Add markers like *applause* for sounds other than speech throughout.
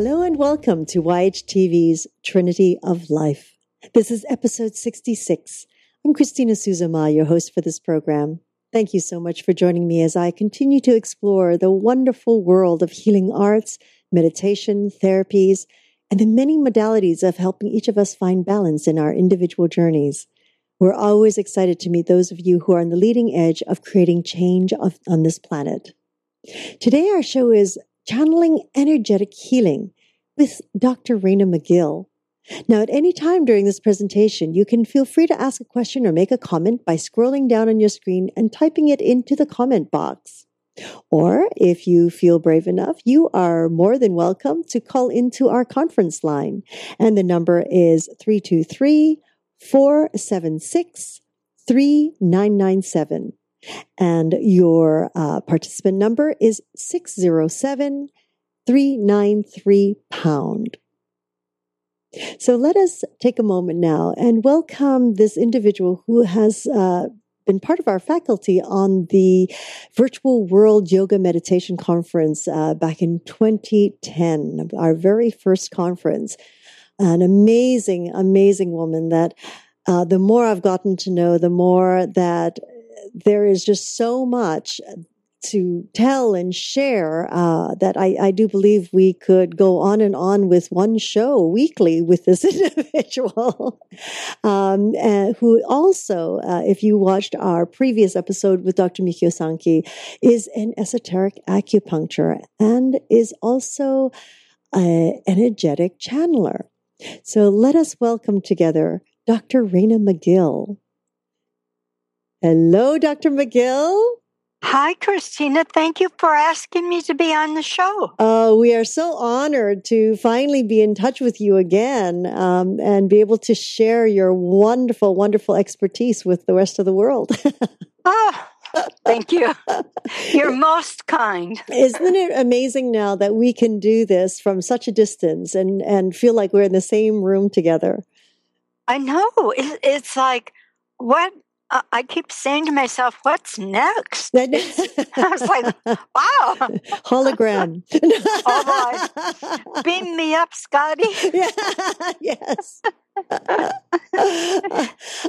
Hello and welcome to YHTV's Trinity of Life. This is episode 66. I'm Christina Suzuma, your host for this program. Thank you so much for joining me as I continue to explore the wonderful world of healing arts, meditation, therapies, and the many modalities of helping each of us find balance in our individual journeys. We're always excited to meet those of you who are on the leading edge of creating change of, on this planet. Today, our show is Channeling Energetic Healing with Dr. Raina McGill. Now, at any time during this presentation, you can feel free to ask a question or make a comment by scrolling down on your screen and typing it into the comment box. Or if you feel brave enough, you are more than welcome to call into our conference line. And the number is 323 476 3997. And your uh, participant number is 607 393 pound. So let us take a moment now and welcome this individual who has uh, been part of our faculty on the Virtual World Yoga Meditation Conference uh, back in 2010, our very first conference. An amazing, amazing woman that uh, the more I've gotten to know, the more that there is just so much to tell and share uh, that I, I, do believe we could go on and on with one show weekly with this *laughs* individual. Um, who also uh, if you watched our previous episode with dr mikio sanki is an esoteric acupuncture and is also an energetic channeler. So let us welcome together dr raina mcgill. Hello dr mcgill Hi, Christina. Thank you for asking me to be on the show. Oh, we are so honored to finally be in touch with you again um, and be able to share your wonderful, wonderful expertise with the rest of the world. oh, *laughs* thank you. You're *laughs* most kind. Isn't it amazing now that we can do this from such a distance and, and feel like we're in the same room together? I know. It's like, what I keep saying to myself, "What's next?" *laughs* I was like, *laughs* "Wow, hologram." All right, beam me up, Scotty. *laughs* Yeah, yes. *laughs*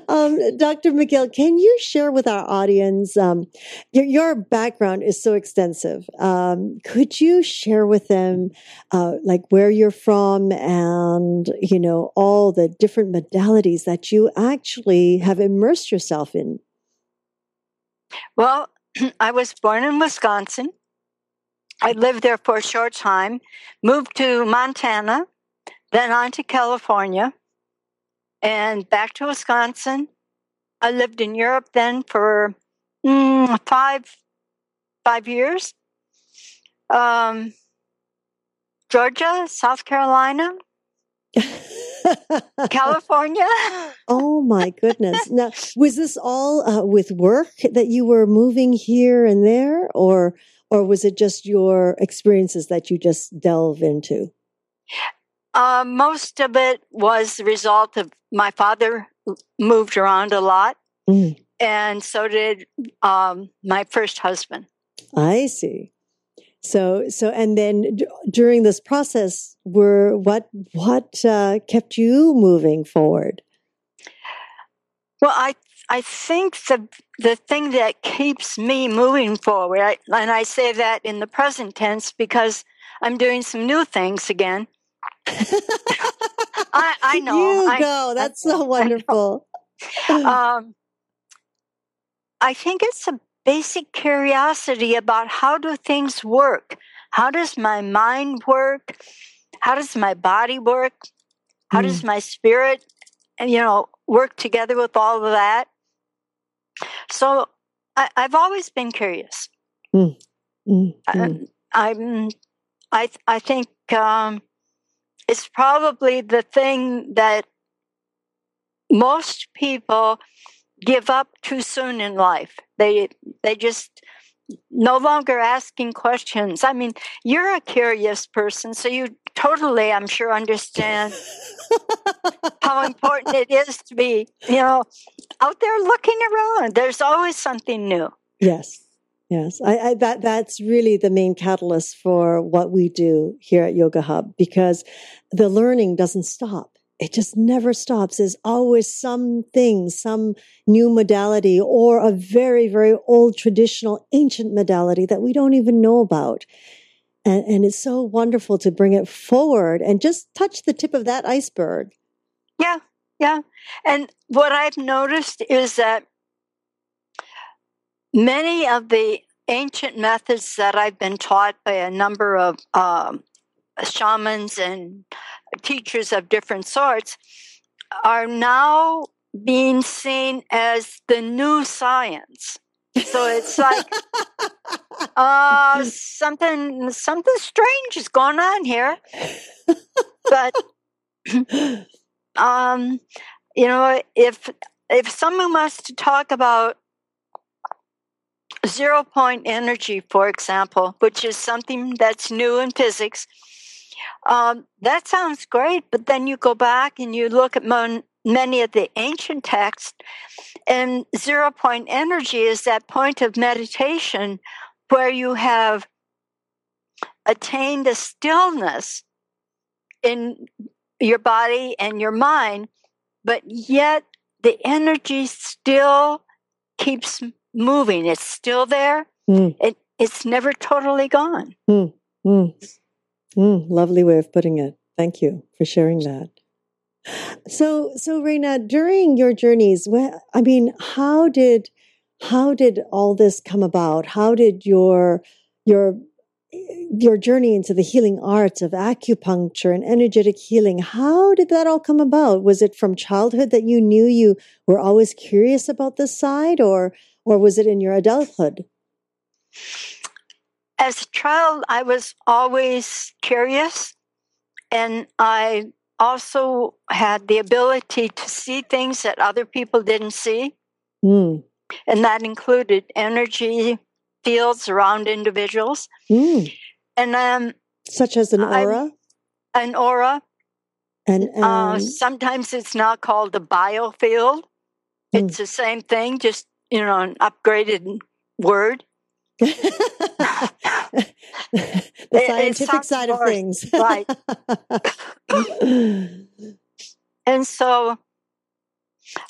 um, Dr. McGill, can you share with our audience? Um, your, your, background is so extensive. Um, could you share with them, uh, like where you're from, and you know all the different modalities that you actually have immersed yourself in? Well, *clears throat* I was born in Wisconsin. I lived there for a short time, moved to Montana, then on to California and back to Wisconsin. I lived in Europe then for mm, five five years. Um, Georgia, South Carolina, California. *laughs* oh my goodness! Now, was this all uh, with work that you were moving here and there, or or was it just your experiences that you just delve into? Uh, most of it was the result of my father moved around a lot, mm. and so did um, my first husband. I see. So, so, and then d- during this process, were what what uh, kept you moving forward? Well, I I think the the thing that keeps me moving forward, I, and I say that in the present tense because I'm doing some new things again. I, I *laughs* know. You I, go. That's *laughs* I, so wonderful. I, um, I think it's a basic curiosity about how do things work? How does my mind work? How does my body work? How mm. does my spirit, you know, work together with all of that? So I, have always been curious. Mm. Mm. I, am I, I think um, it's probably the thing that most people give up too soon in life. They they just no longer asking questions. I mean, you're a curious person, so you totally, I'm sure, understand how important it is to be, you know, out there looking around. There's always something new. Yes. Yes, I, I, that that's really the main catalyst for what we do here at Yoga Hub because the learning doesn't stop. It just never stops. There's always something, some new modality or a very, very old traditional ancient modality that we don't even know about. And, and it's so wonderful to bring it forward and just touch the tip of that iceberg. Yeah, yeah. And what I've noticed is that many of the ancient methods that I've been taught by a number of um, shamans and teachers of different sorts are now being seen as the new science. So it's like *laughs* uh, something something strange is going on here. But *laughs* um, you know, if if someone wants to talk about zero point energy, for example, which is something that's new in physics, um, that sounds great. But then you go back and you look at mon- many of the ancient texts, and zero point energy is that point of meditation where you have attained a stillness in your body and your mind, but yet the energy still keeps moving. It's still there. Mm. It, it's never totally gone. Mm. Mm. lovely way of putting it. Thank you for sharing that. So, so Raina, during your journeys, I mean, how did how did all this come about? How did your your your journey into the healing arts of acupuncture and energetic healing how did that all come about was it from childhood that you knew you were always curious about this side or or was it in your adulthood as a child i was always curious and i also had the ability to see things that other people didn't see mm. and that included energy fields around individuals. Mm. And um, such as an aura, I, an aura, and uh, um, uh, sometimes it's not called a biofield. Mm. It's the same thing, just you know, an upgraded word. *laughs* the scientific side of things, right? *laughs* and so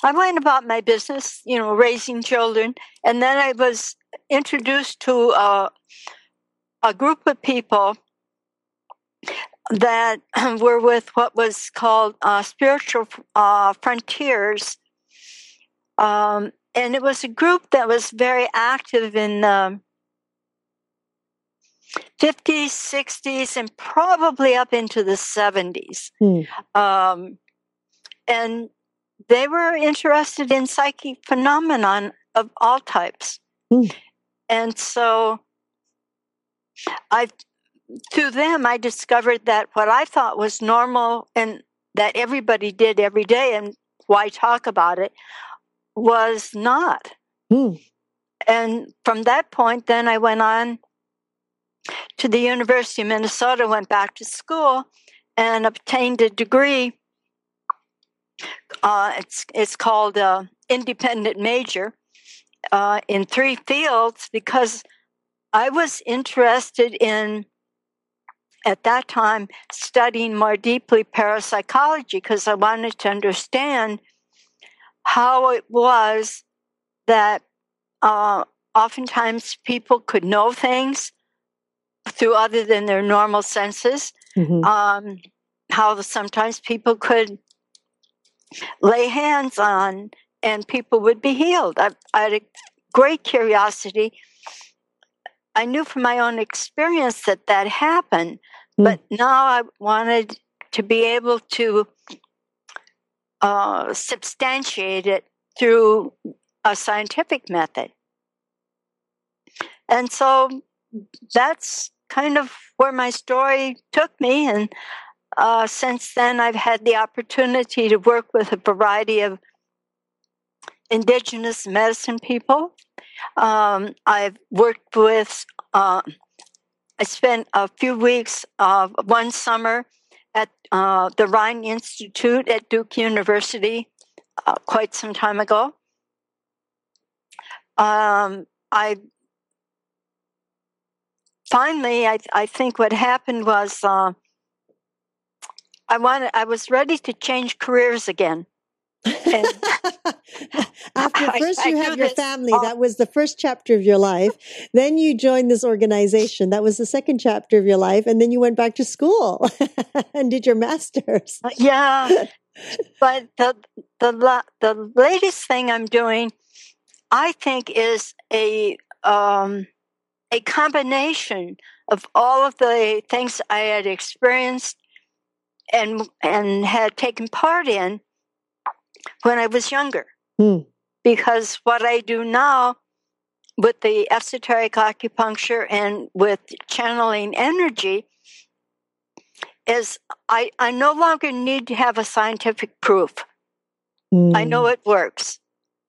I went about my business, you know, raising children, and then I was introduced to a, a group of people that *clears throat* were with what was called uh, spiritual uh, frontiers. Um, and it was a group that was very active in the 50s, 60s, and probably up into the 70s. Mm. Um, and they were interested in psychic phenomenon of all types. Mm. And so I through them I discovered that what I thought was normal and that everybody did every day and why talk about it was not. Mm. And from that point then I went on to the University of Minnesota, went back to school and obtained a degree uh, it's it's called uh, independent major uh, in three fields because I was interested in at that time studying more deeply parapsychology because I wanted to understand how it was that uh, oftentimes people could know things through other than their normal senses. Mm-hmm. Um, how sometimes people could lay hands on and people would be healed. I, I had a great curiosity. I knew from my own experience that that happened, mm. but now I wanted to be able to uh, substantiate through a scientific method. And so that's kind of where my story took me. And uh, since then, I've had the opportunity to work with a variety of indigenous medicine people. Um, I've worked with, uh, I spent a few weeks of one summer at uh, the Rhine Institute at Duke University uh, quite some time ago. Um, I finally, I, I think what happened was uh, I wanted, I was ready to change careers again. *laughs* After first I- I you do have your this family, that was the first chapter of your life. Then you joined this organization, that was the second chapter of your life. And then you went back to school *laughs* and did your master's. Uh, Yeah, *laughs* but the the la- the latest thing I'm doing, I think, is a um, a combination of all of the things I had experienced and and had taken part in when I was younger. Hmm. Because what I do now with the esoteric acupuncture and with channeling energy is I, I no longer need to have a scientific proof. I know Mm. it works.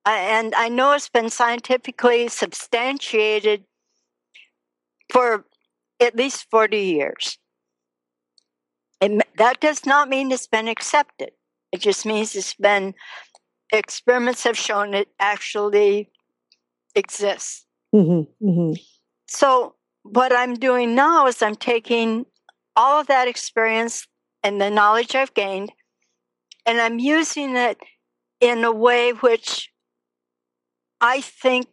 I, and I know it's been scientifically substantiated for at least 40 years. It, that does not mean it's been accepted. It just means it's been, experiments have shown it actually exists. Mhm, mhm. So, what I'm doing now is I'm taking all of that experience and the knowledge I've gained, and I'm using it in a way which I think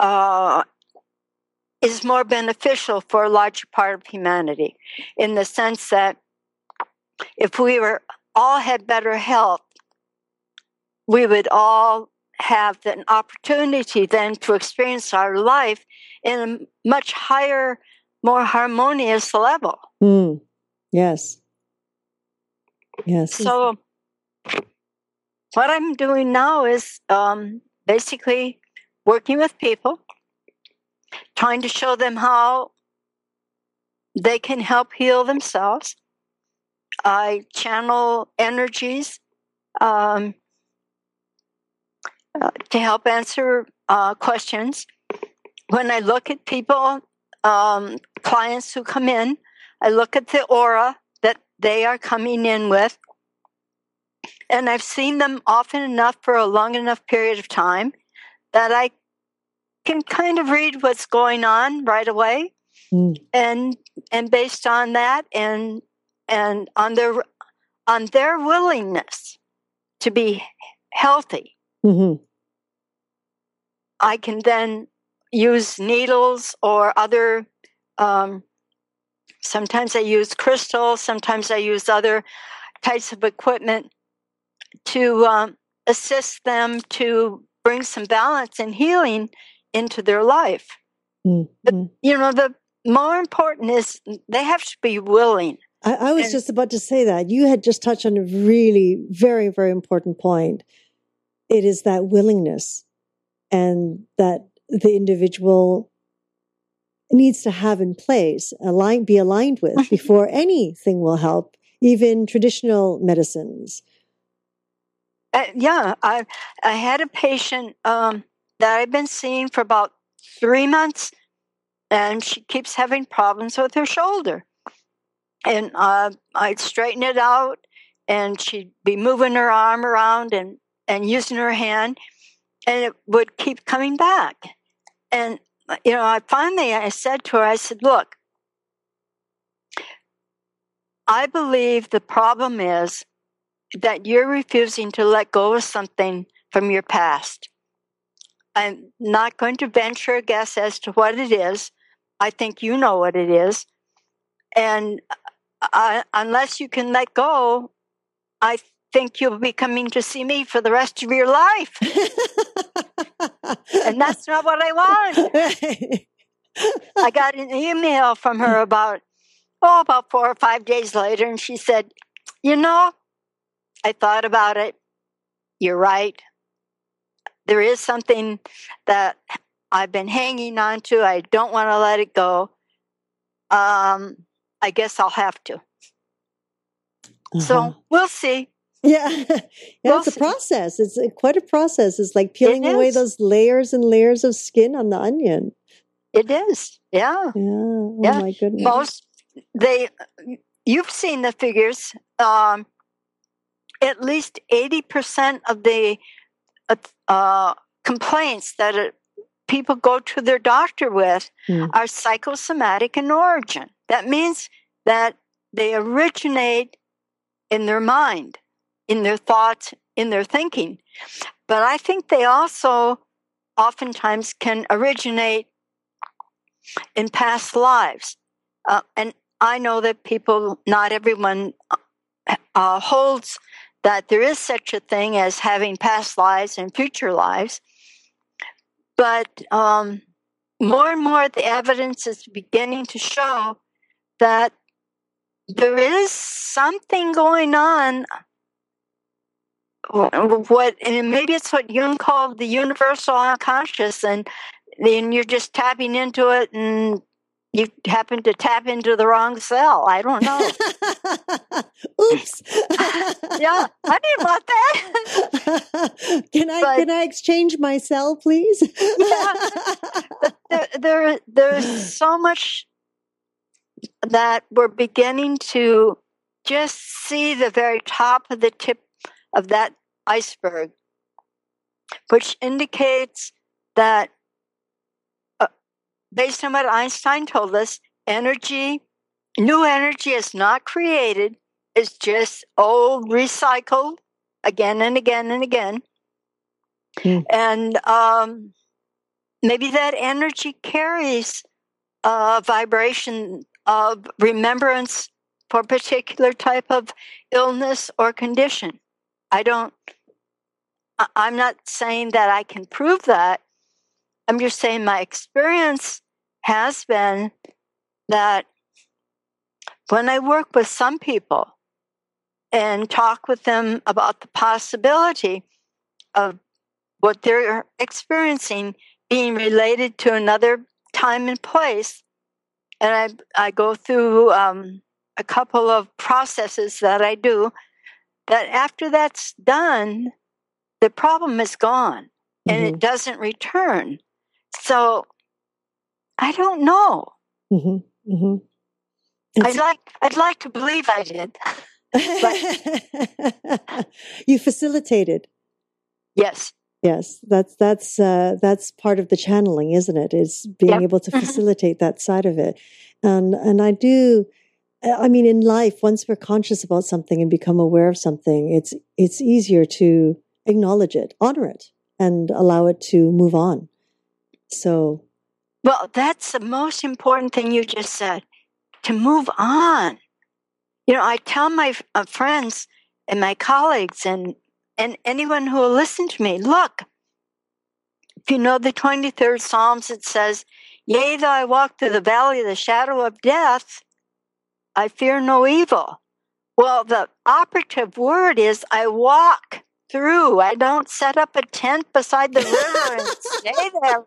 uh, is more beneficial for a larger part of humanity, in the sense that if we were all had better health, we would all have an opportunity then to experience our life in a much higher, more harmonious level. Mm. Yes. Yes. So, what I'm doing now is um, basically working with people, trying to show them how they can help heal themselves. I channel energies um, uh, to help answer uh, questions. When I look at people, um, clients who come in, I look at the aura that they are coming in with. And I've seen them often enough for a long enough period of time that I can kind of read what's going on right away. Mm. And and based on that and and on their on their willingness to be healthy, Mhm. I can then use needles or other. Um, sometimes I use crystals. Sometimes I use other types of equipment to um, assist them to bring some balance and healing into their life. Mm, But-. You know, the more important is they have to be willing. I, I was And- just about to say that. You had just touched on a really very, very important point. It is that willingness and that the individual needs to have in place, align, be aligned with before anything will help, even traditional medicines. Uh, yeah, I I had a patient um, that I've been seeing for about three months, and she keeps having problems with her shoulder. And uh, I'd straighten it out, and she'd be moving her arm around and and using her hand, and it would keep coming back. And uh, you know, I finally I said to her, I said, "Look, I believe the problem is." that you're refusing to let go of something from your past. I'm not going to venture a guess as to what it is. I think you know what it is. And I, unless you can let go, I think you'll be coming to see me for the rest of your life. And that's not what I want. I *laughs* got an email from her about, oh, about four or five days later, and she said, You know, I thought about it. You're right. There is something that I've been hanging on to. I don't want to let it go. Um, I guess I'll have to. Uh-huh. So we'll see. Yeah, *laughs* yeah, Well, it's a process. It's a, quite a process. It's like peeling away those layers and layers of skin on the onion. It is. Yeah. Yeah. Oh Yeah. my goodness. Most they you've seen the figures. Um, at least eighty percent of the uh, uh, complaints that people go to their doctor with Mm. are psychosomatic in origin. That means that they originate in their mind, in their thoughts, in their thinking. But I think they also oftentimes can originate in past lives. Uh, and I know that people, not everyone uh, holds that there is such a thing as having past lives and future lives. But um, more and more, the evidence is beginning to show that there is something going on. What and maybe it's what Jung called the universal unconscious, and then you're just tapping into it, and you happen to tap into the wrong cell. I don't know. *laughs* Oops. *laughs* yeah, I didn't want that. *laughs* can I But- can I exchange my cell, please? there, there, there's so much that we're beginning to just see the very top of the tip of that iceberg, which indicates that, based on what Einstein told us, energy, new energy is not created, it's just old recycled again and again and again. Hmm. And um, maybe that energy carries a vibration of remembrance for a particular type of illness or condition. I don't, I'm not saying that I can prove that. I'm just saying my experience has been that when I work with some people and talk with them about the possibility of what they're experiencing being related to another time and place, and I, I go through um, a couple of processes that I do, that after that's done, the problem is gone and Mm-hmm. it doesn't return. So I don't know. hmm hmm I'd like I'd like to believe I did. *laughs* you facilitated. Yes. Yes, that's that's uh, that's part of the channeling, isn't it? Is being Yep. able to Mhm. facilitate that side of it, and and I do. I mean, in life, once we're conscious about something and become aware of something, it's it's easier to acknowledge it, honor it, and allow it to move on. So, Well, that's the most important thing you just said to move on. You know, I tell my uh, friends and my colleagues and, and anyone who will listen to me look, if you know the 23rd Psalms, it says, Yea, though I walk through the valley of the shadow of death, I fear no evil. Well, the operative word is I walk through. I don't set up a tent beside the river and stay there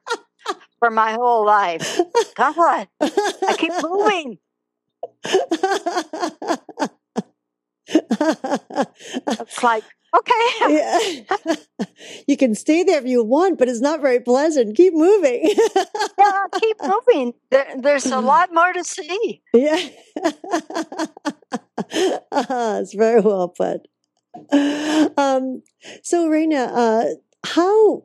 for my whole life. Come on, I keep moving. It's like, okay, Yeah. *laughs* you can stay there if you want, but it's not very pleasant. Keep moving. yeah, keep moving. There, there's a *laughs* lot more to see. yeah. Ah, *laughs* it's very well put. Um, so, Raina, uh, how,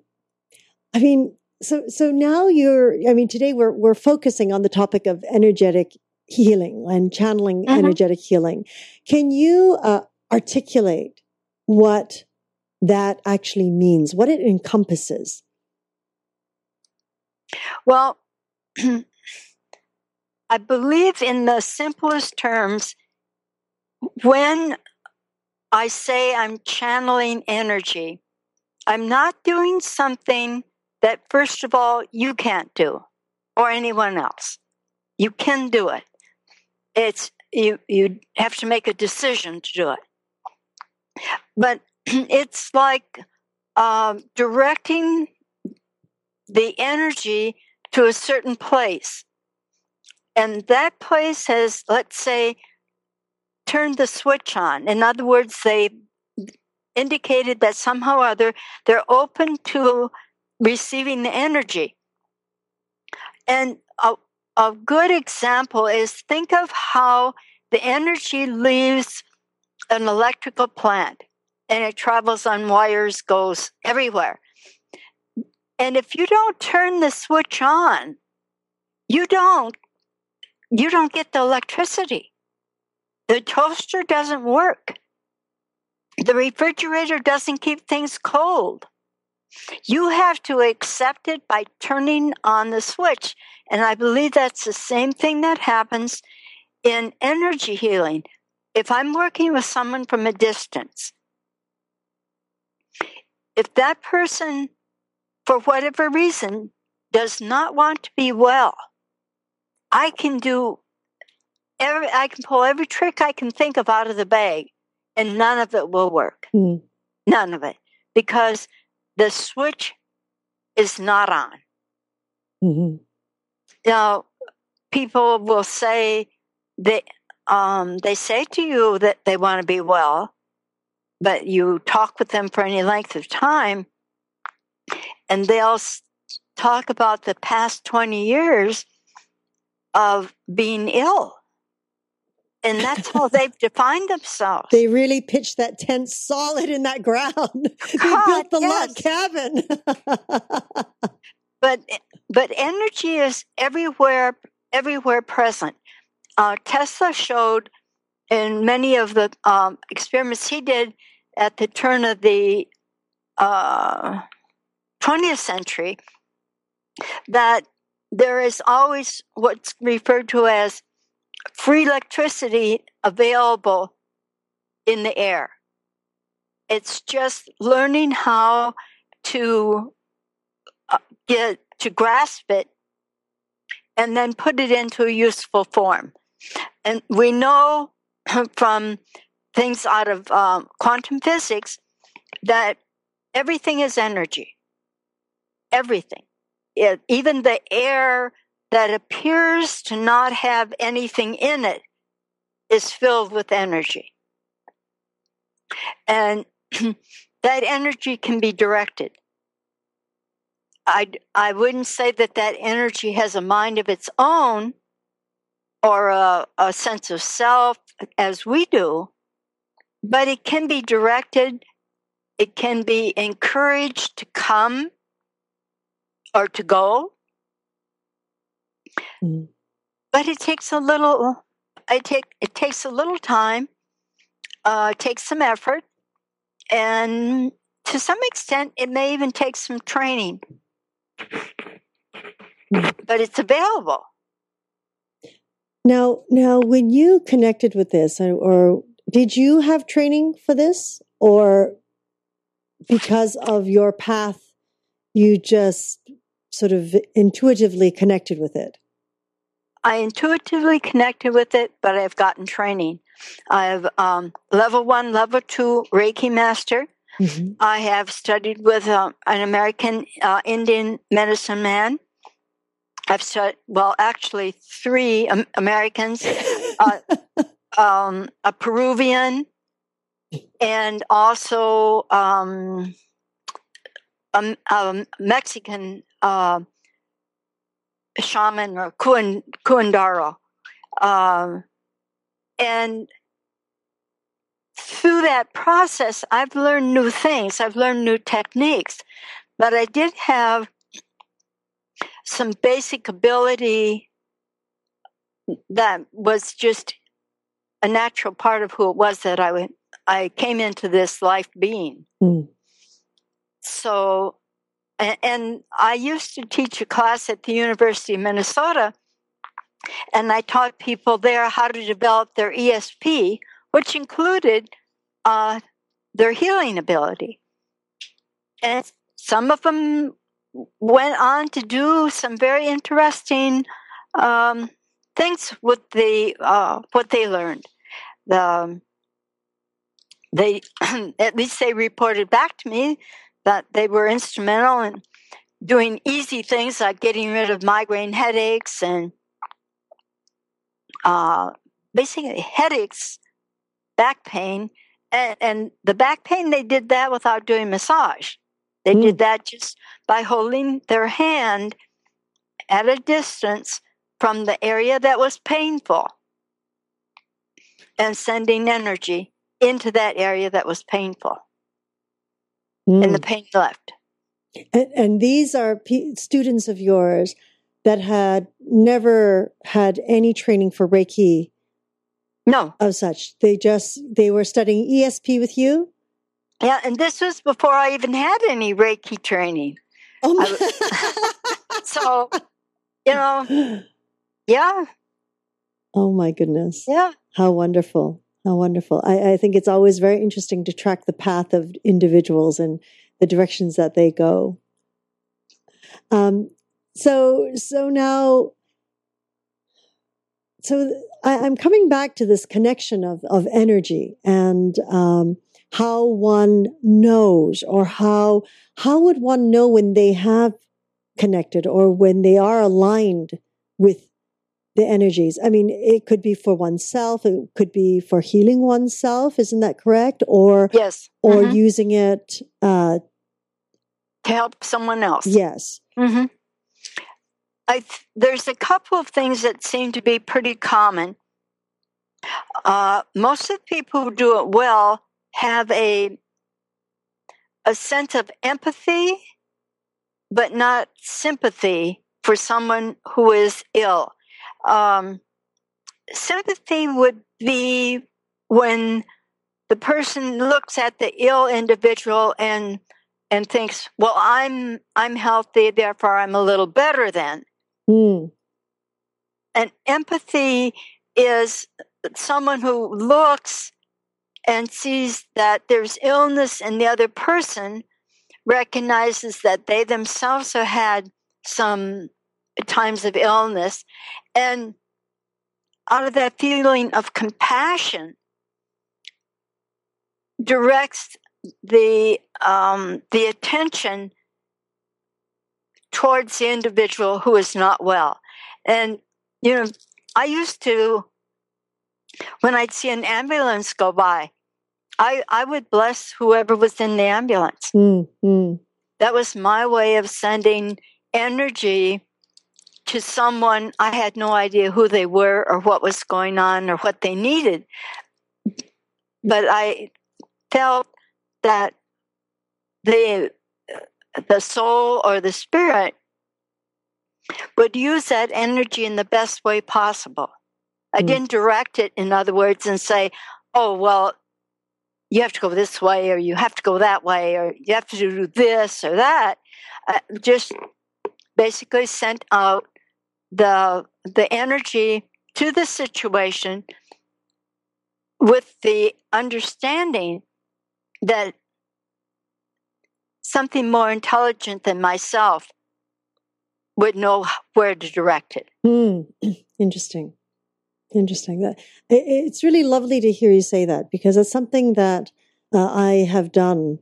I mean, so, so now you're, I mean, today we're, we're focusing on the topic of energetic healing and channeling Mhm. energetic healing. Can you uh, articulate what that actually means, what it encompasses? Well, *clears throat* I believe in the simplest terms, when I say I'm channeling energy, I'm not doing something that, first of all, you can't do or anyone else. You can do it. It's you you have to make a decision to do it. But *clears throat* it's like um, directing the energy to a certain place. And that place has, let's say, turned the switch on. In other words, they indicated that somehow or other they're open to receiving the energy. And a, a good example is think of how the energy leaves an electrical plant and it travels on wires, goes everywhere. And if you don't turn the switch on, you don't you don't get the electricity. The toaster doesn't work. The refrigerator doesn't keep things cold. You have to accept it by turning on the switch. And I believe that's the same thing that happens in energy healing. If I'm working with someone from a distance, if that person, for whatever reason, does not want to be well, I can do every, I can pull every trick I can think of out of the bag, and none of it will work. Mm. None of it. Because the switch is not on. hmm Now, people will say they um, they say to you that they want to be well, but you talk with them for any length of time, and they'll talk about the past twenty years of being ill, and that's how *laughs* they've defined themselves. They really pitched that tent solid in that ground. *laughs* they God, built the log cabin. *laughs* but but energy is everywhere everywhere present uh, tesla showed in many of the um, experiments he did at the turn of the uh, 20th century that there is always what's referred to as free electricity available in the air it's just learning how to uh, get to grasp it and then put it into a useful form. And we know *clears throat* from things out of um, quantum physics that everything is energy. Everything. It, even the air that appears to not have anything in it is filled with energy. And *clears throat* that energy can be directed. I, I wouldn't say that that energy has a mind of its own or a, a sense of self as we do, but it can be directed, it can be encouraged to come or to go. Mm. But it takes a little, I take, it takes a little time, uh, takes some effort, and to some extent, it may even take some training but it's available. Now, now, when you connected with this, or, or did you have training for this, or because of your path, you just sort of intuitively connected with it? I intuitively connected with it, but I've gotten training. I have um, level one, level two Reiki master. Mhm. I have studied with um, an American uh, Indian medicine man. I've studied, well, actually, three um, Americans, uh, *laughs* um, a Peruvian, and also um, a, a Mexican uh, shaman or cuan, curandero. Um, and through that process, I've learned new things. I've learned new techniques, but I did have some basic ability that was just a natural part of who it was that I went, I came into this life being. Mm. So, and, I used to teach a class at the University of Minnesota, and I taught people there how to develop their ESP, which included uh, their healing ability. And some of them went on to do some very interesting um, things with the uh, what they learned. The, um, they *clears throat* at least they reported back to me that they were instrumental in doing easy things like getting rid of migraine headaches and uh, basically headaches, back pain, and, and the back pain they did that without doing massage. They did that just by holding their hand at a distance from the area that was painful and sending energy into that area that was painful and the Mm. pain left. And, and these are p- students of yours that had never had any training for Reiki No. of such. They just they were studying ESP with you. Yeah, and this was before I even had any Reiki training. Oh my. *laughs* so, you know, yeah. Oh my goodness. Yeah. How wonderful. How wonderful. I, I think it's always very interesting to track the path of individuals and the directions that they go. Um, so, so now, so I, am coming back to this connection of, of energy and, um, how one knows or how, how would one know when they have connected or when they are aligned with the energies. I mean, it could be for oneself. It could be for healing oneself. Isn't that correct? Or yes, or mm-hmm. using it uh, to help someone else. Yes. Mm-hmm. I th- there's a couple of things that seem to be pretty common. Uh, most of the people who do it well have a a sense of empathy, but not sympathy for someone who is ill um, sympathy would be when the person looks at the ill individual and and thinks, "Well, I'm I'm healthy, therefore I'm a little better than." Mm. And empathy is someone who looks and sees that there's illness in the other person, recognizes that they themselves have had some times of illness. And out of that feeling of compassion, directs the um, the attention towards the individual who is not well. And you know, I used to when I'd see an ambulance go by, I I would bless whoever was in the ambulance. Mm, That was my way of sending energy to someone I had no idea who they were or what was going on or what they needed. But I felt that the the soul or the spirit would use that energy in the best way possible. I mm. didn't direct it, in other words, and say, oh, well, you have to go this way, or you have to go that way, or you have to do this or that. I just basically sent out the the energy to the situation with the understanding that something more intelligent than myself would know where to direct it. Mm, *clears throat* interesting. Interesting. That it's really lovely to hear you say that because it's something that uh, I have done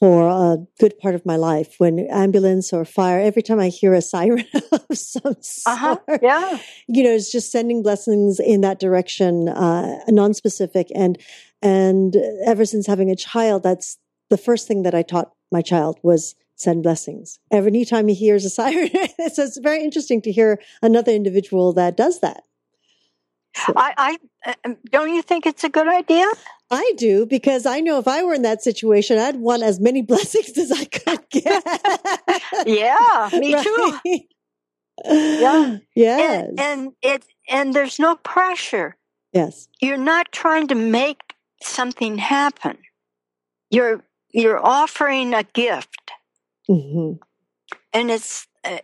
for a good part of my life when ambulance or fire every time i hear a siren *laughs* of some uh-huh. sort yeah you know it's just sending blessings in that direction uh, non-specific and and ever since having a child that's the first thing that i taught my child was send blessings every time he hears a siren *laughs* so it's very interesting to hear another individual that does that. *laughs* I, I uh, don't you think it's a good idea? I do because I know if I were in that situation, I'd want as many *laughs* blessings as I could get. *laughs* yeah, me right? too. Yeah. Yes. And, and it and there's no pressure. Yes. You're not trying to make something happen. You're you're offering a gift. Mm-hmm. And it's uh,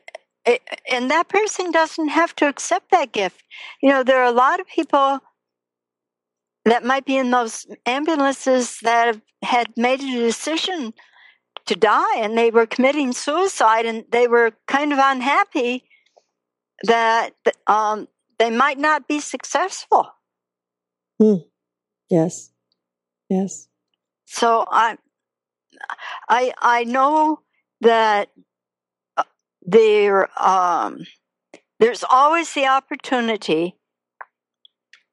it, and that person doesn't have to accept that gift. You know, there are a lot of people that might be in those ambulances that have had made a decision to die and they were committing suicide and they were kind of unhappy that um, they might not be successful. Hmm. Yes. Yes. So I, I, I know that there um, there's always the opportunity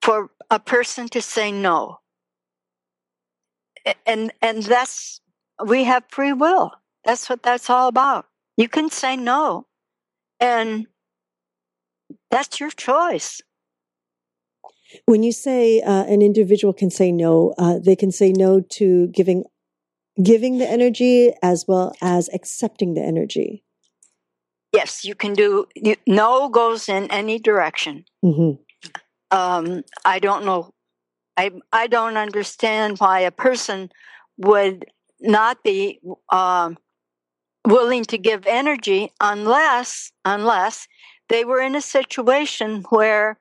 for a person to say no. And and that's we have free will. That's what that's all about. You can say no and that's your choice. When you say uh, an individual can say no uh, they can say no to giving giving the energy as well as accepting the energy. Yes, you can do. You, no goes in any direction. Mm-hmm. Um, I don't know. I I don't understand why a person would not be um, willing to give energy unless unless they were in a situation where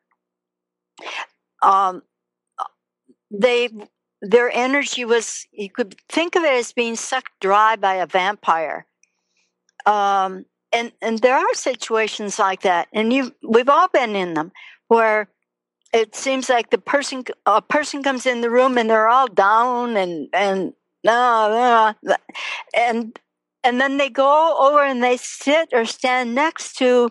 um, they their energy was you could think of it as being sucked dry by a vampire um, and and there are situations like that and you we've all been in them where it seems like the person a person comes in the room and they're all down and and uh, uh, and and then they go over and they sit or stand next to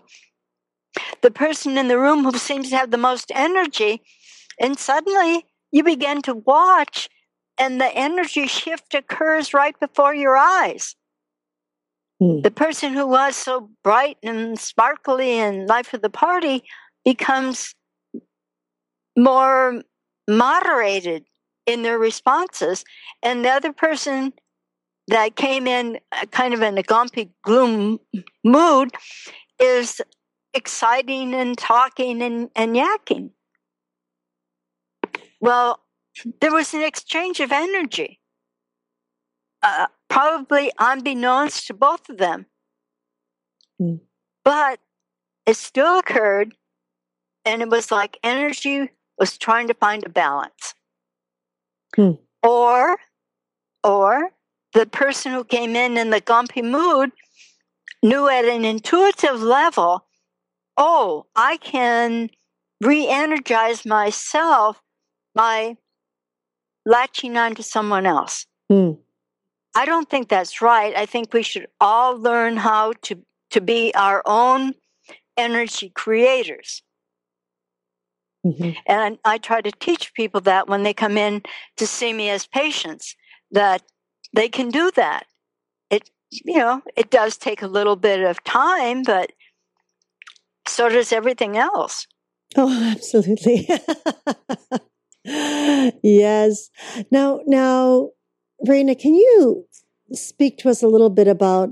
the person in the room who seems to have the most energy and suddenly you begin to watch and the energy shift occurs right before your eyes Hmm. the person who was so bright and sparkly and life of the party becomes more moderated in their responses and the other person that came in uh, kind of in a grumpy gloom mood is exciting and talking and, and yakking well there was an exchange of energy uh, probably unbeknownst to both of them Hmm. but it still occurred and it was like energy was trying to find a balance Hmm. or or the person who came in in the gumpy mood knew at an intuitive level oh i can re-energize myself by latching onto someone else Hmm. I don't think that's right i think we should all learn how to to be our own energy creators Mhm. And I try to teach people that when they come in to see me as patients, that they can do that. It, you know, it does take a little bit of time, but so does everything else. Oh, *laughs* absolutely. *laughs* yes. Now, now, Raina, can you speak to us a little bit about,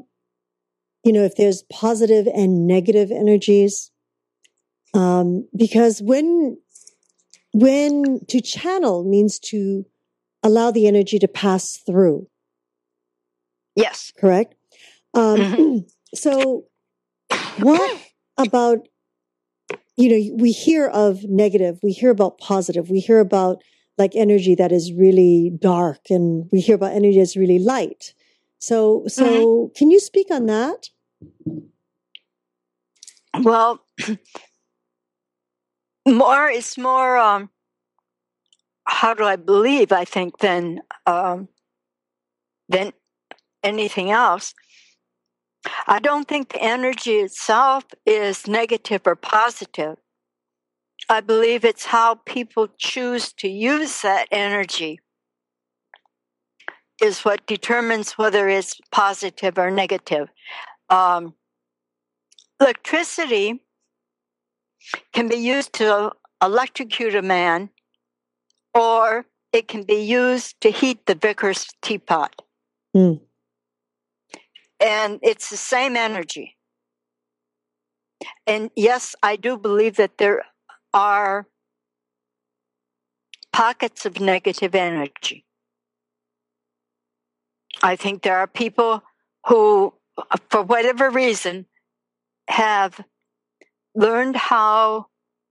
you know, if there's positive and negative energies? Um, because when, when to channel means to allow the energy to pass through, Yes. correct? Um, Mhm. *clears throat* so what about you know we hear of negative we hear about positive we hear about like energy that is really dark and we hear about energy that's really light so so can you speak on that Well, *clears throat* more it's more. Um, how do I believe? I think than um, than anything else. I don't think the energy itself is negative or positive. I believe it's how people choose to use that energy is what determines whether it's positive or negative. Um, electricity can be used to electrocute a man, or it can be used to heat the vicar's teapot. Hmm. And it's the same energy. And yes, I do believe that there are pockets of negative energy. I think there are people who, for whatever reason, have learned how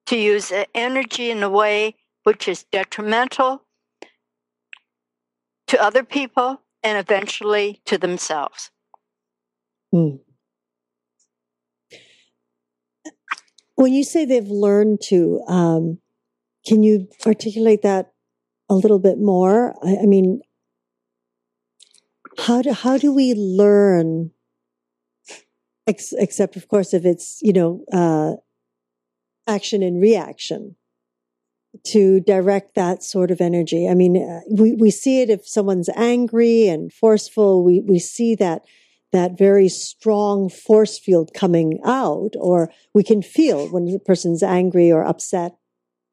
to use energy in a way which is detrimental to other people and eventually to themselves. Hmm. When you say they've learned to um, can you articulate that a little bit more? I, I mean how do how do we learn ex- except of course if it's you know uh, action and reaction to direct that sort of energy? I mean uh, we, we see it if someone's angry and forceful we, we see that that very strong force field coming out or we can feel when the person's angry or upset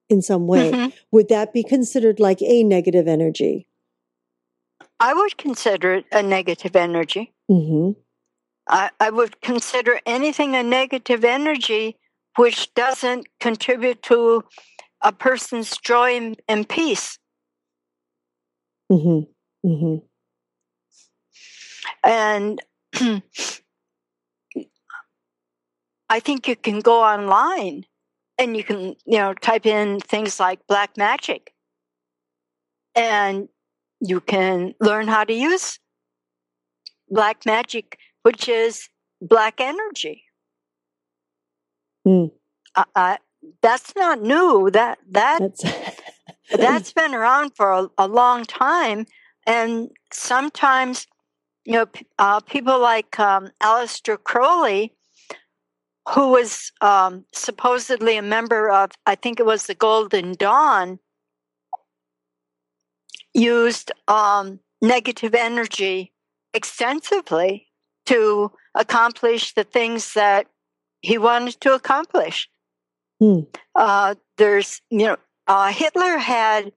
in some way Mhm. would that be considered like a negative energy I would consider it a negative energy. hmm I, I would consider anything a negative energy which doesn't contribute to a person's joy and, and peace. hmm hmm And *clears throat* I think you can go online and you can, you know, type in things like black magic and you can learn how to use black magic, which is black energy. Mm. Uh, uh, that's not new. That that That's that's *laughs* been around for a, a long time, and sometimes, you know, uh, people like um, Aleister Crowley, who was um, supposedly a member of, I think it was the Golden Dawn, used um, negative energy extensively to accomplish the things that he wanted to accomplish. Hmm. Uh, there's, you know, uh, Hitler had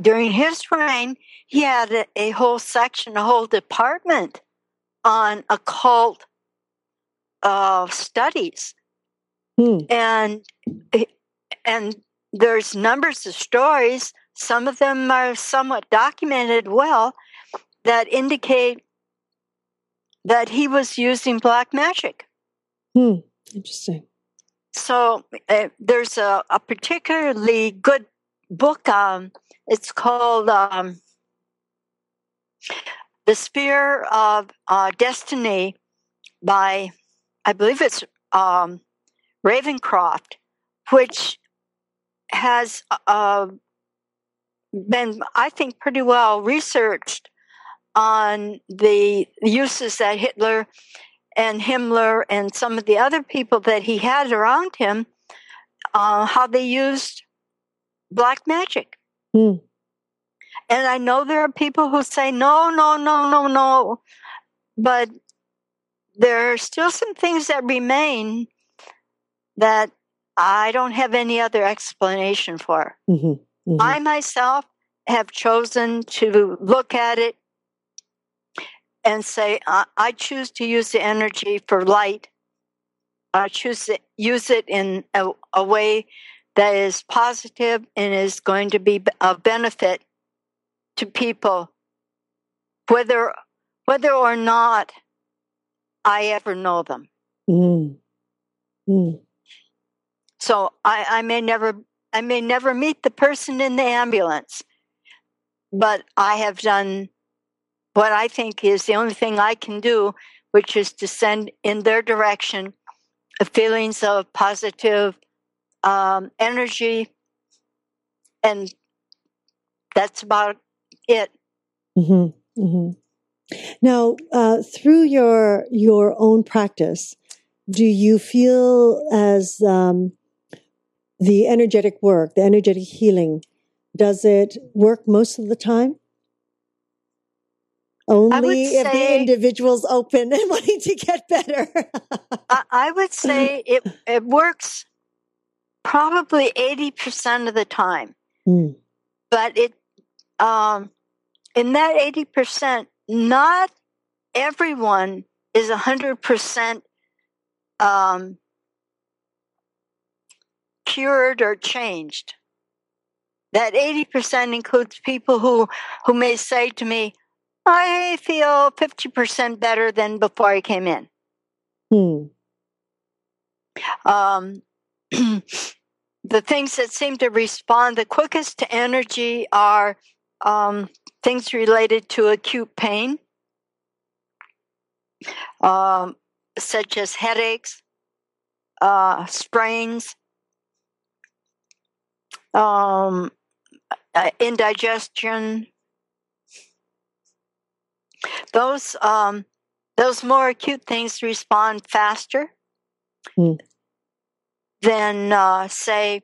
during his reign, he had a, a whole section, a whole department on occult uh, studies, Hmm. and and there's numbers of stories. Some of them are somewhat documented well that indicate that he was using black magic. Hmm. Interesting. So uh, there's a, a particularly good book. Um, it's called um, "The Spear of uh, Destiny" by, I believe it's um, Ravenscroft, which has uh, been, I think, pretty well researched on the uses that Hitler and Himmler and some of the other people that he had around him, uh, how they used black magic. Hmm. And I know there are people who say, no, no, no, no, no. But there are still some things that remain that I don't have any other explanation for. hmm hmm I myself have chosen to look at it and say, I, I choose to use the energy for light. I choose to use it in a, a way that is positive and is going to be of benefit to people, whether whether or not I ever know them. Mm. Mm. So I, I may never I may never meet the person in the ambulance, but I have done what I think is the only thing I can do, which is to send in their direction feelings of positive um, energy, and that's about it. hmm hmm Now, uh, through your your own practice, do you feel as um, the energetic work, the energetic healing, does it work most of the time? Only if the say- individual's open *laughs* and wanting to get better. I, I would say it it works probably eighty percent of the time. Mm. but it um in that 80% not everyone is 100% um cured or changed that 80% includes people who who may say to me i feel 50% better than before i came in Hmm. um, *clears throat* the things that seem to respond the quickest to energy are um, things related to acute pain, um, such as headaches, uh, sprains, um, uh, indigestion. Those um, those more acute things respond faster Hmm. Than, uh, say,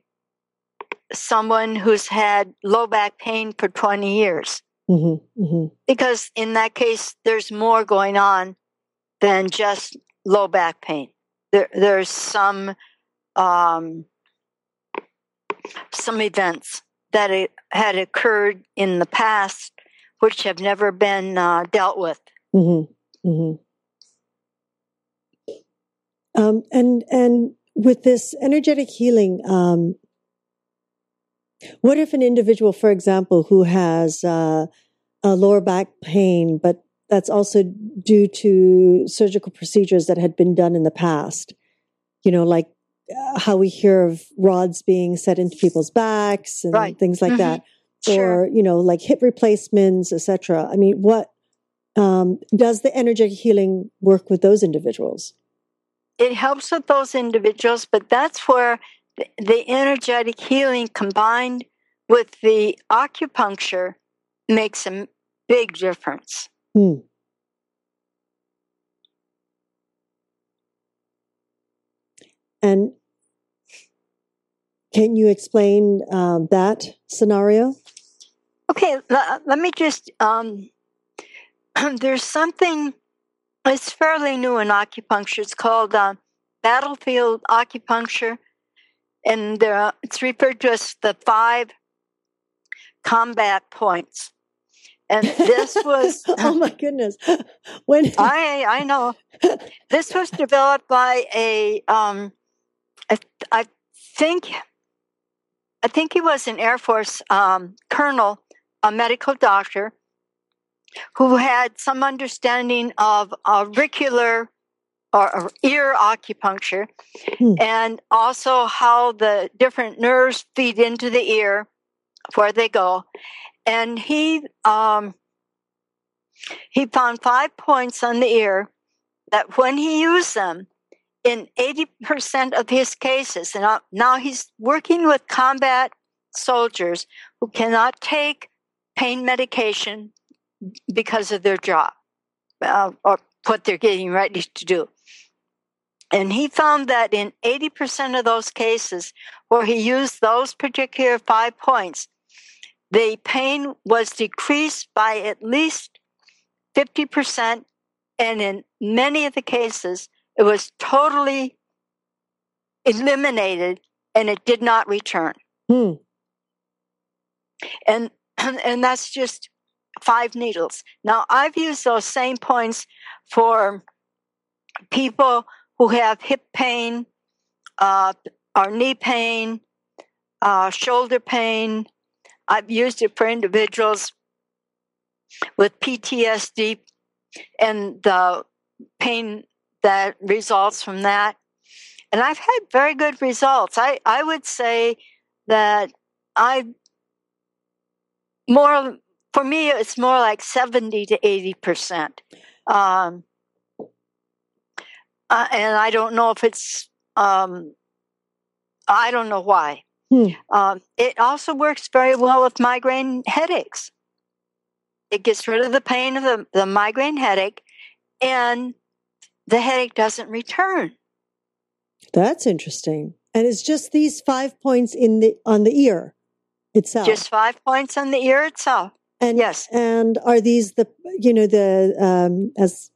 someone who's had low back pain for 20 years. hmm hmm Because in that case, there's more going on than just low back pain. There, there's some um, some events that it had occurred in the past which have never been uh, dealt with. Mm-hmm. Mm-hmm. Um, and and with this energetic healing, um, what if an individual, for example, who has uh, a lower back pain, but that's also due to surgical procedures that had been done in the past? You know, like uh, how we hear of rods being set into people's backs and Right. things like Mhm. that, Sure. or you know, like hip replacements, etc. I mean, what um, does the energetic healing work with those individuals? It helps with those individuals, but that's where the, the energetic healing combined with the acupuncture makes a big difference. Hmm. And can you explain um, that scenario? Okay, l- let me just. Um, *clears throat* there's something. It's fairly new in acupuncture. It's called uh, battlefield acupuncture, and there, it's referred to as the five combat points. And this *laughs* was. oh my goodness! *laughs* When *laughs* I I know this was developed by a um, I, I think I think he was an Air Force um, colonel, a medical doctor, who had some understanding of auricular or, or ear acupuncture, Hmm. and also how the different nerves feed into the ear, where they go, and he um, he found five points on the ear that when he used them in 80% of his cases and now- now he's working with combat soldiers who cannot take pain medication because of their job uh, or what they're getting ready to do and he found that in 80% of those cases where he used those particular five points the pain was decreased by at least 50%, and in many of the cases, it was totally eliminated and it did not return. Hmm. And, *clears throat* and that's just five needles. Now, I've used those same points for people who have hip pain, uh, or knee pain, uh, shoulder pain. I've used it for individuals with PTSD and the pain that results from that. And I've had very good results. I, I would say that I more for me it's more like 70 to 80 percent um, uh, and i don't know if it's um, i don't know why Hmm. um, it also works very well with migraine headaches it gets rid of the pain of the, the migraine headache and the headache doesn't return That's interesting. And it's just these five points in the on the ear itself. just five points on the ear itself and yes. And are these the you know the um, as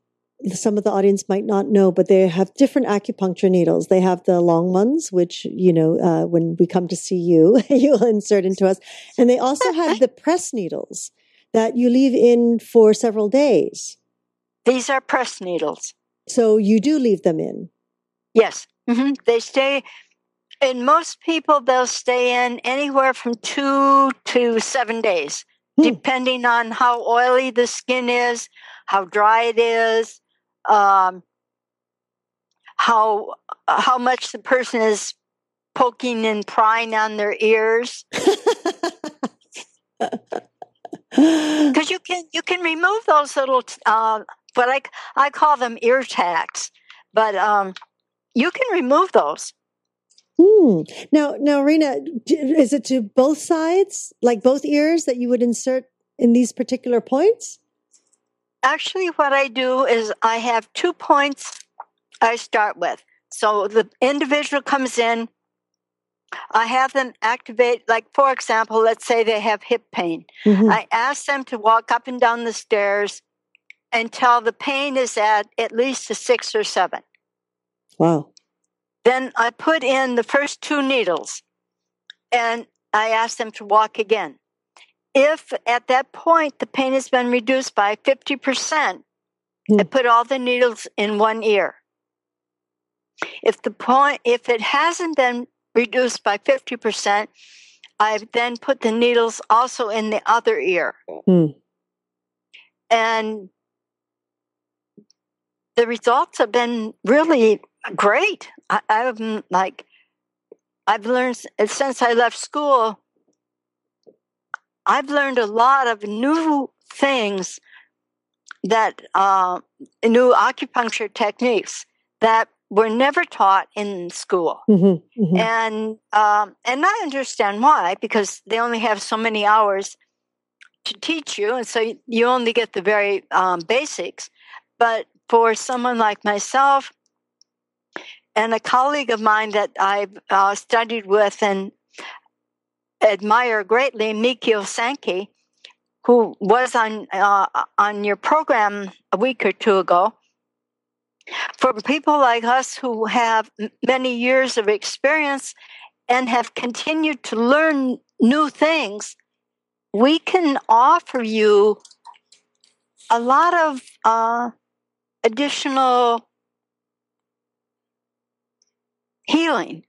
some of the audience might not know, but they have different acupuncture needles. They have the long ones, which you know uh, when we come to see you, *laughs* you'll insert into us, and they also have the press needles that you leave in for several days. these are press needles So you do leave them in. Yes, hmm they stay. And most people, they'll stay in anywhere from two to seven days. Depending on how oily the skin is, how dry it is, um, how how much the person is poking and prying on their ears. *laughs* Because you can you can remove those little, uh, what I I call them ear tacks, but um, you can remove those. Hmm. Now, now, Rena, is it to both sides, like both ears, that you would insert in these particular points? Actually, what I do is I have two points I start with. So the individual comes in, I have them activate, like for example, let's say they have hip pain. Mhm. I ask them to walk up and down the stairs until the pain is at at least a six or seven. Wow. Then I put in the first two needles and I ask them to walk again. if at that point the pain has been reduced by 50%, Hmm. I put all the needles in one ear. If the point if it hasn't been reduced by 50%, I then put the needles also in the other ear. Hmm. And the results have been really great. I, I've mm, like I've learned since I left school. I've learned a lot of new things that uh, new acupuncture techniques that were never taught in school, Mhm, mhm. and um, and I understand why because they only have so many hours to teach you, and so you- you only get the very um, basics. But for someone like myself and a colleague of mine that I've uh, studied with and admire greatly, Mikio Sankey, who was on uh, on your program a week or two ago. For people like us who have many years of experience and have continued to learn new things, we can offer you a lot of uh, additional healing,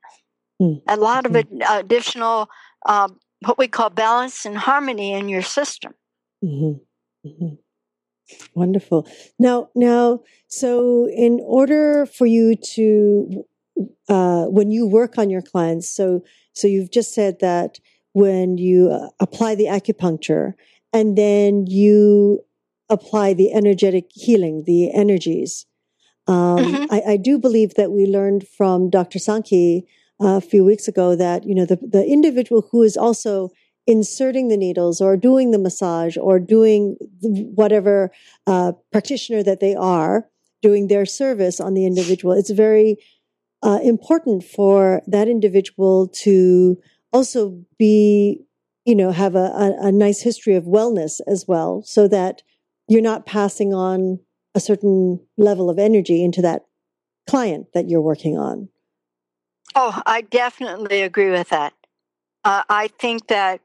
Mm. a lot of ad- additional uh, what we call balance and harmony in your system. Mhm, mhm. Wonderful. Now, now, so in order for you to, uh, when you work on your clients, so so you've just said that when you uh, apply the acupuncture and then you apply the energetic healing, the energies. Um, Mhm. I, I do believe that we learned from Dr. Sankey uh, a few weeks ago that you know the the individual who is also inserting the needles or doing the massage or doing whatever uh, practitioner that they are doing their service on the individual it's very uh, important for that individual to also be you know have a, a, a nice history of wellness as well so that you're not passing on a certain level of energy into that client that you're working on Oh, I definitely agree with that. Uh, I think that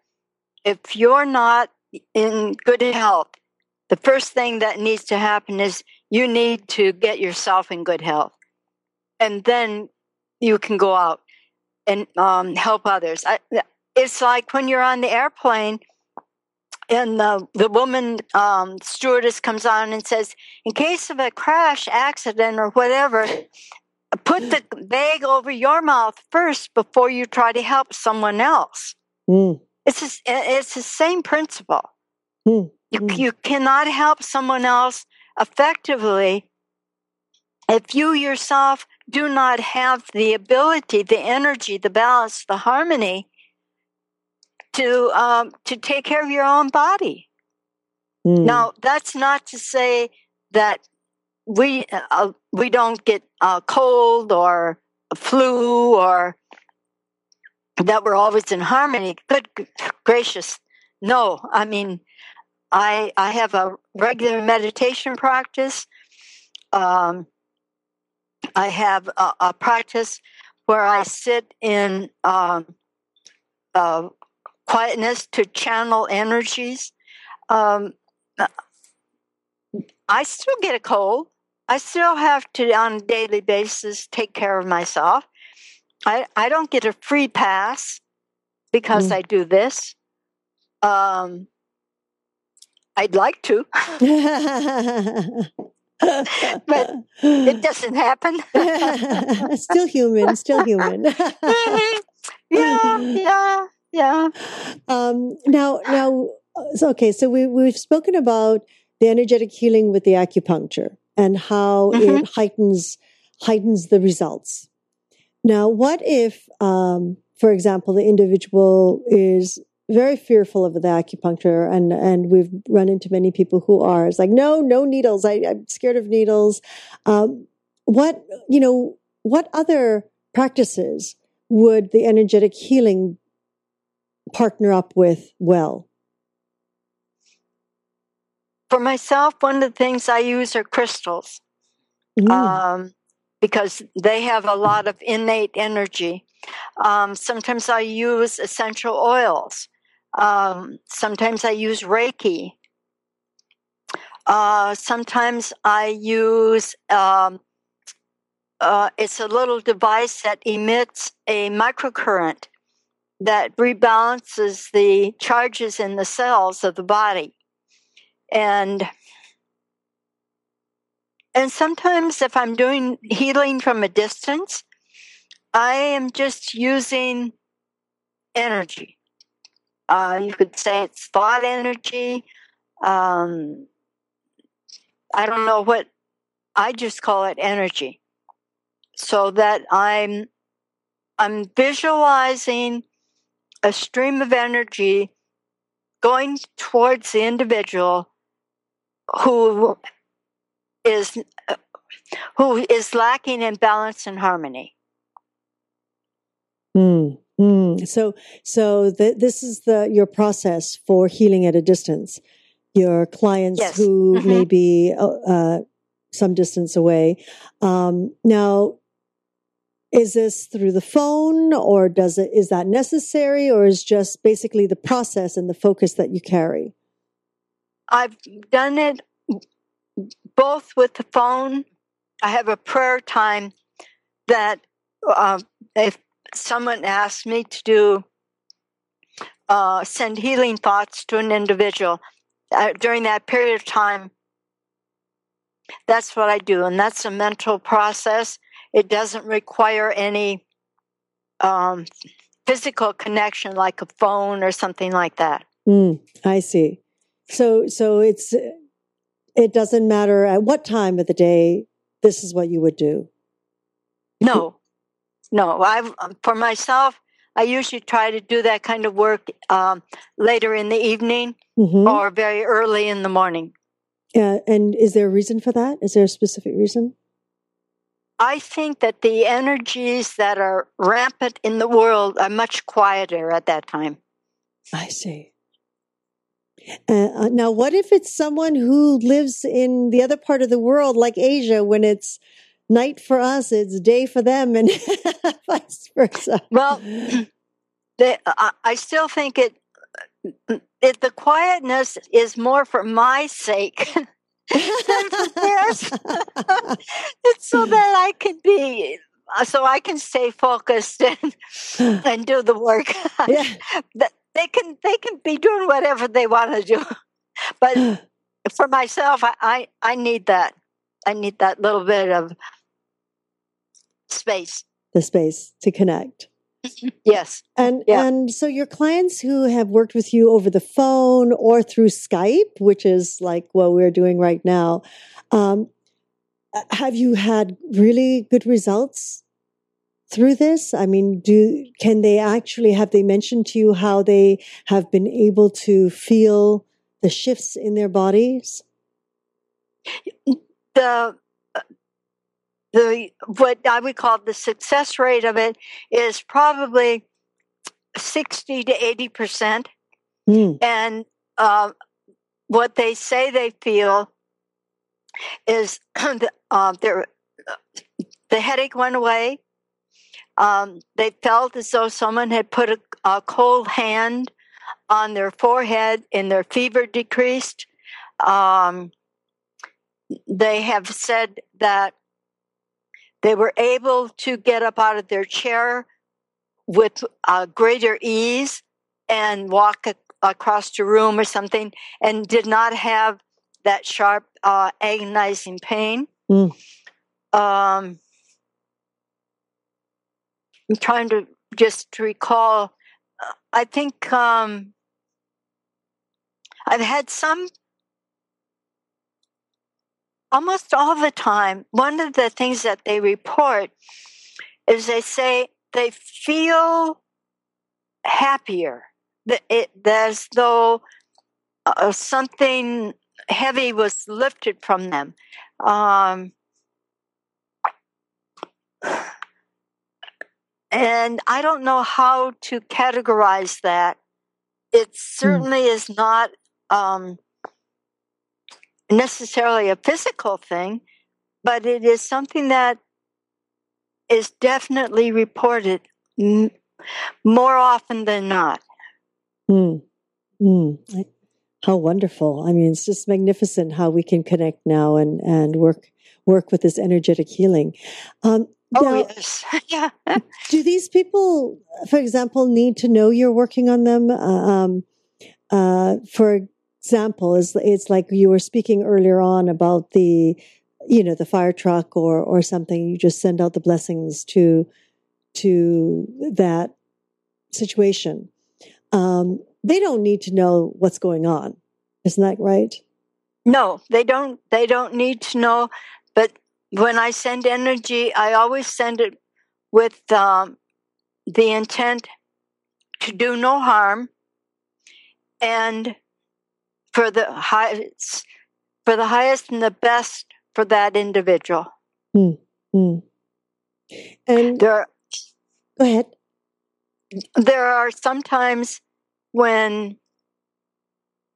if you're not in good health, the first thing that needs to happen is you need to get yourself in good health. And then you can go out and um, help others. I, it's like when you're on the airplane and the, the woman um, stewardess comes on and says, in case of a crash, accident, or whatever, put the bag over your mouth first before you try to help someone else. Mm, It's just, it's the same principle. Hmm. You, Hmm. you cannot help someone else effectively if you yourself do not have the ability, the energy, the balance, the harmony to um, to take care of your own body. mm, Now, that's not to say that we uh, we don't get a cold or flu or that we're always in harmony. Good gracious, no. I mean, I I have a regular meditation practice. Um, I have a, a practice where I sit in um, uh, quietness to channel energies. Um, I still get a cold. I still have to, on a daily basis, take care of myself. I, I don't get a free pass because Mm. I do this. Um, I'd like to, *laughs* but it *laughs* doesn't happen. still human, still human. *laughs* yeah, yeah, yeah. um, now, now, uh, so, okay. So we we've spoken about the energetic healing with the acupuncture and how Mhm. it heightens heightens the results. Now, what if, um, for example, the individual is very fearful of the acupuncture, and and we've run into many people who are. It's like, no, no needles. I, I'm scared of needles. Um, what you know? What other practices would the energetic healing partner up with well? For myself, one of the things I use are crystals. Mm, um, because they have a lot of innate energy. Um, sometimes I use essential oils. Um, sometimes I use Reiki. Uh, sometimes I use um, uh, it's a little device that emits a microcurrent that rebalances the charges in the cells of the body. And and sometimes if I'm doing healing from a distance, I am just using energy. Uh, you could say it's thought energy. Um, I don't know what, I just call it energy. So that I'm I'm visualizing a stream of energy going towards the individual who is who is lacking in balance and harmony. Mm, mm. So, so the, this is the your process for healing at a distance. Your clients Yes. who Mhm. may be uh, uh, some distance away. Um, now, is this through the phone, or does it is that necessary, or is just basically the process and the focus that you carry? I've done it both with the phone. I have a prayer time that uh, if someone asks me to do uh, send healing thoughts to an individual uh, during that period of time, that's what I do, and that's a mental process. It doesn't require any um, physical connection like a phone or something like that. Mm, I see. So, so it's it doesn't matter at what time of the day. This is what you would do. No, no. I for myself, I usually try to do that kind of work um, later in the evening hmm or very early in the morning. Yeah, and is there a reason for that? Is there a specific reason? I think that the energies that are rampant in the world are much quieter at that time. I see. Uh, uh, now, what if it's someone who lives in the other part of the world, like Asia, when it's night for us, it's day for them, and *laughs* vice versa? Well, *clears throat* the, I, I still think it, it. The quietness is more for my sake than for theirs. It's *laughs* *laughs* so that I can be, uh, so I can stay focused and *laughs* and do the work. yeah. They can they can be doing whatever they want to do, but *sighs* for myself, I, I I need that. I need that little bit of space. the space to connect. Yes. And Yeah. and so your clients who have worked with you over the phone or through Skype, which is like what we're doing right now, um, uh, have you had really good results through this? I mean, do can they actually have they mentioned to you how they have been able to feel the shifts in their bodies? the the what I would call the success rate of it is probably sixty to eighty percent, Mm, and uh, what they say they feel is *clears throat* the, uh, their the headache went away. Um, they felt as though someone had put a, a cold hand on their forehead, and their fever decreased. Um, they have said that they were able to get up out of their chair with uh, greater ease and walk a- across the room or something and did not have that sharp uh, agonizing pain Mm. um, i'm trying to just recall uh, i think um, i've had some almost all the time, one of the things that they report is they say they feel happier. That it as though uh, something heavy was lifted from them. Um, and I don't know how to categorize that. It certainly is not um, necessarily a physical thing, but it is something that is definitely reported m- more often than not. mm. Mm. How wonderful! I mean, it's just magnificent how we can connect now and and work work with this energetic healing. Um, Oh now, yes, *laughs* yeah. do these people, for example, need to know you're working on them? Uh, um, uh, for example, is it's like you were speaking earlier on about the, you know, the fire truck or or something. You just send out the blessings to to that situation. Um, they don't need to know what's going on, isn't that right? No, they don't. They don't need to know. But when I send energy, I always send it with um, the intent to do no harm and for the highest, for the highest and the best for that individual. Mm, mm. And There, go ahead. there are sometimes when,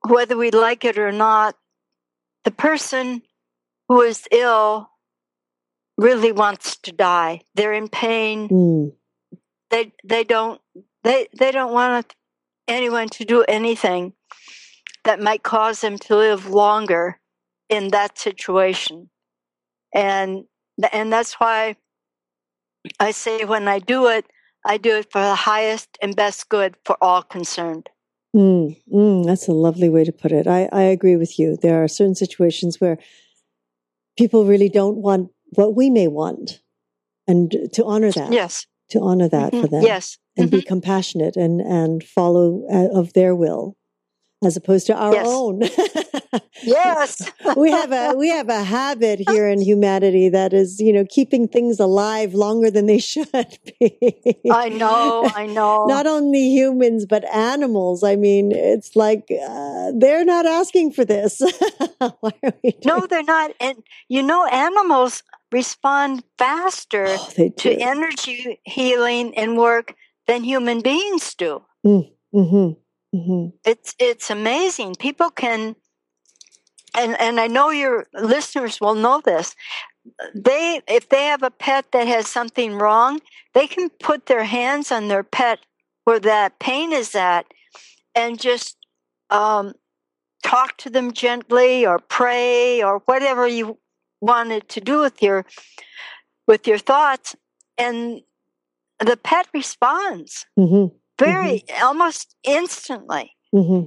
whether we like it or not, the person who is ill really wants to die. They're in pain. Mm, They they don't they they don't want anyone to do anything that might cause them to live longer in that situation. And and that's why I say when I do it, I do it for the highest and best good for all concerned. mm, mm. That's a lovely way to put it. I, I agree with you. There are certain situations where people really don't want what we may want, and to honor that, Yes. to honor that Mhm. for them, Yes. and be Mhm. compassionate and and follow uh, of their will, as opposed to our Yes. own. *laughs* Yes. we have a we have a habit here in humanity that is you know keeping things alive longer than they *laughs* should be I know. I know. not only humans but animals i mean it's like uh, they're not asking for this *laughs* why are we no, they're not. And you know, animals respond faster oh, to energy healing and work than human beings do. hmm hmm It's it's amazing. People can and and I know your listeners will know this. They if they have a pet that has something wrong, they can put their hands on their pet where that pain is at and just um, talk to them gently or pray or whatever you wanted to do with your with your thoughts and the pet responds hmm very almost instantly. Hmm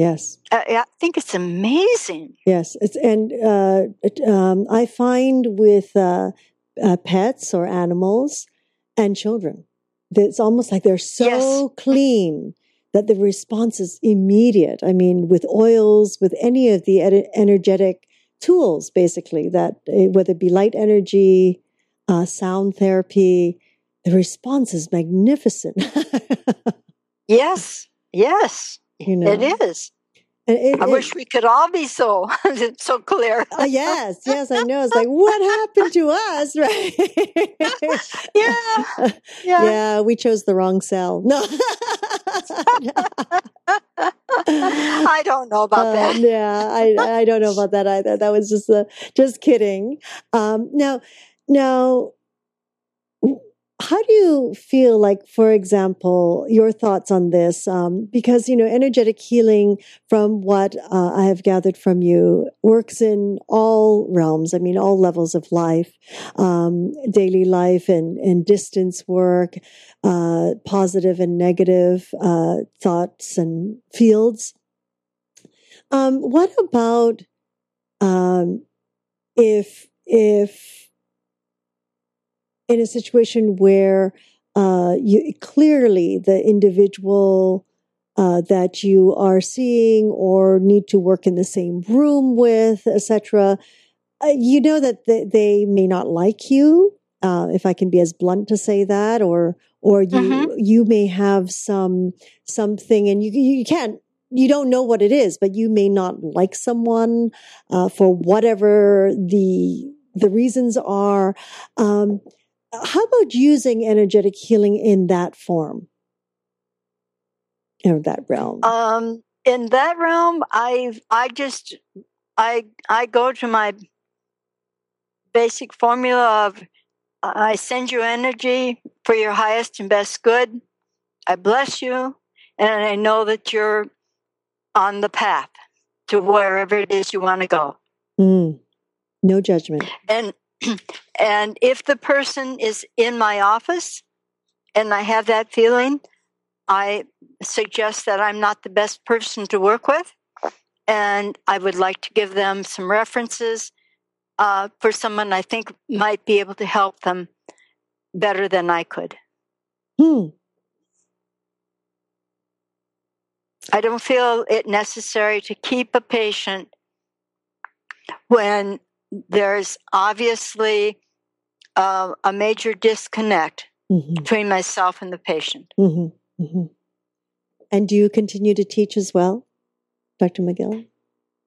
yes. I, I think it's amazing. Yes, it's and uh, it, um, I find with uh, uh, pets or animals and children, that it's almost like they're so Yes. clean that the response is immediate. I mean, with oils, with any of the ed- energetic tools, basically that uh, whether it be light energy, uh, sound therapy, the response is magnificent. *laughs* yes yes you know, it is it- i it- wish we could all be so *laughs* so clear Uh, yes, yes, I know. It's like, what happened to us, *laughs* right? yeah yeah, yeah, we chose the wrong cell. No. i don't know about Uh, that yeah, I I don't know about that either. That was just uh, just kidding. Um, now, now, how do you feel like, for example, your thoughts on this? Um, because you know, energetic healing, from what uh, I have gathered from you, works in all realms. I mean, all levels of life, um, daily life, and and distance work, uh, positive and negative uh, thoughts and fields. Um, what about um, if if in a situation where uh, you clearly the individual uh, that you are seeing or need to work in the same room with, etc., uh, you know that they, they may not like you. Uh, if I can be as blunt to say that, or or you Mhm. you may have some something, and you you can't you don't know what it is, but you may not like someone uh, for whatever the the reasons are. Um, how about using energetic healing in that form, in that realm? um in that realm i i just i i go to my basic formula of i send you energy for your highest and best good i bless you and i know that you're on the path to wherever it is you want to go. Mm. No judgment. And and if the person is in my office and I have that feeling, I suggest that I'm not the best person to work with. And I would like to give them some references uh, for someone I think might be able to help them better than I could. Hmm. I don't feel it necessary to keep a patient when there's obviously uh, a major disconnect Mm-hmm. between myself and the patient. Mm-hmm. Mm-hmm. And do you continue to teach as well, Dr. McGill?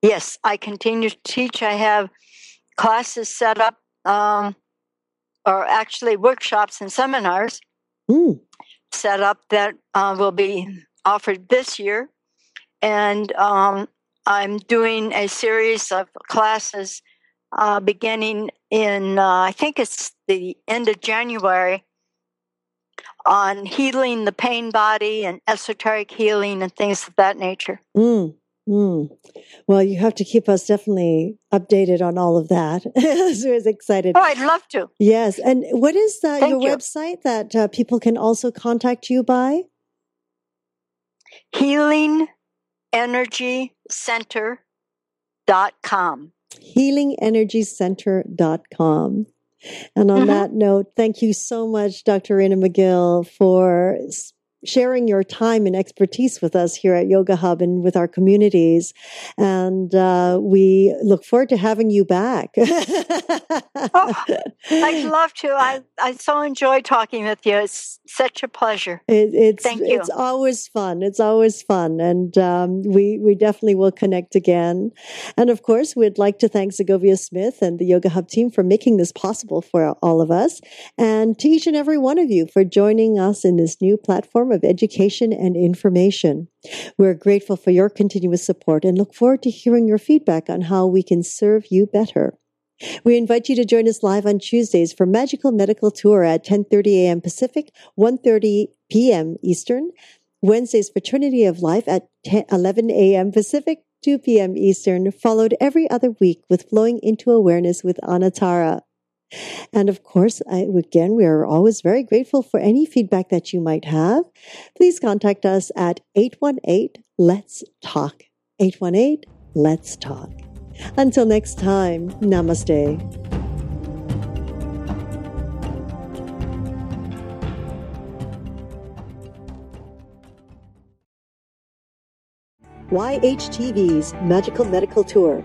Yes, I continue to teach. I have classes set up, um, or actually workshops and seminars Mm. set up that uh, will be offered this year. And um, I'm doing a series of classes uh, beginning in, uh, I think it's the end of January, on healing the pain body and esoteric healing and things of that nature. Mm. Mm. Well, you have to keep us definitely updated on all of that. *laughs* so I was excited. Oh, I'd love to. Yes. And what is uh, your you. website that uh, people can also contact you by? HealingEnergyCenter.com. healingenergycenter.com. And on Mhm. that note, thank you so much, Dr. Rena McGill, for sharing your time and expertise with us here at Yoga Hub and with our communities. And uh, we look forward to having you back. *laughs* Oh, I'd love to. I, I so enjoy talking with you. It's such a pleasure. It, it's Thank you. it's always fun. It's always fun, and um, we we definitely will connect again. And of course, we'd like to thank Segovia Smith and the Yoga Hub team for making this possible for all of us, and to each and every one of you for joining us in this new platform of education and information. We're grateful for your continuous support and look forward to hearing your feedback on how we can serve you better. We invite you to join us live on Tuesdays for Magical Medical Tour at 10:30 a.m. Pacific, 1:30 p.m. Eastern. Wednesdays for Trinity of Life at 10, 11 a.m. Pacific, 2 p.m. Eastern, followed every other week with Flowing into Awareness with Anatara. And of course, I, again, we are always very grateful for any feedback that you might have. Please contact us at 818 Let's Talk. 818 Let's Talk. Until next time, namaste. YHTV's Magical Medical Tour.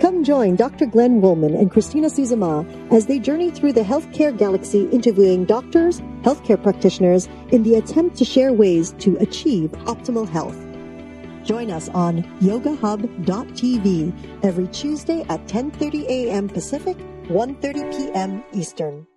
Come join Dr. Glenn Woolman and Christina Suzama as they journey through the healthcare galaxy interviewing doctors, healthcare practitioners in the attempt to share ways to achieve optimal health. Join us on yogahub.tv every Tuesday at 10:30 a.m. Pacific, 1:30 p.m. Eastern.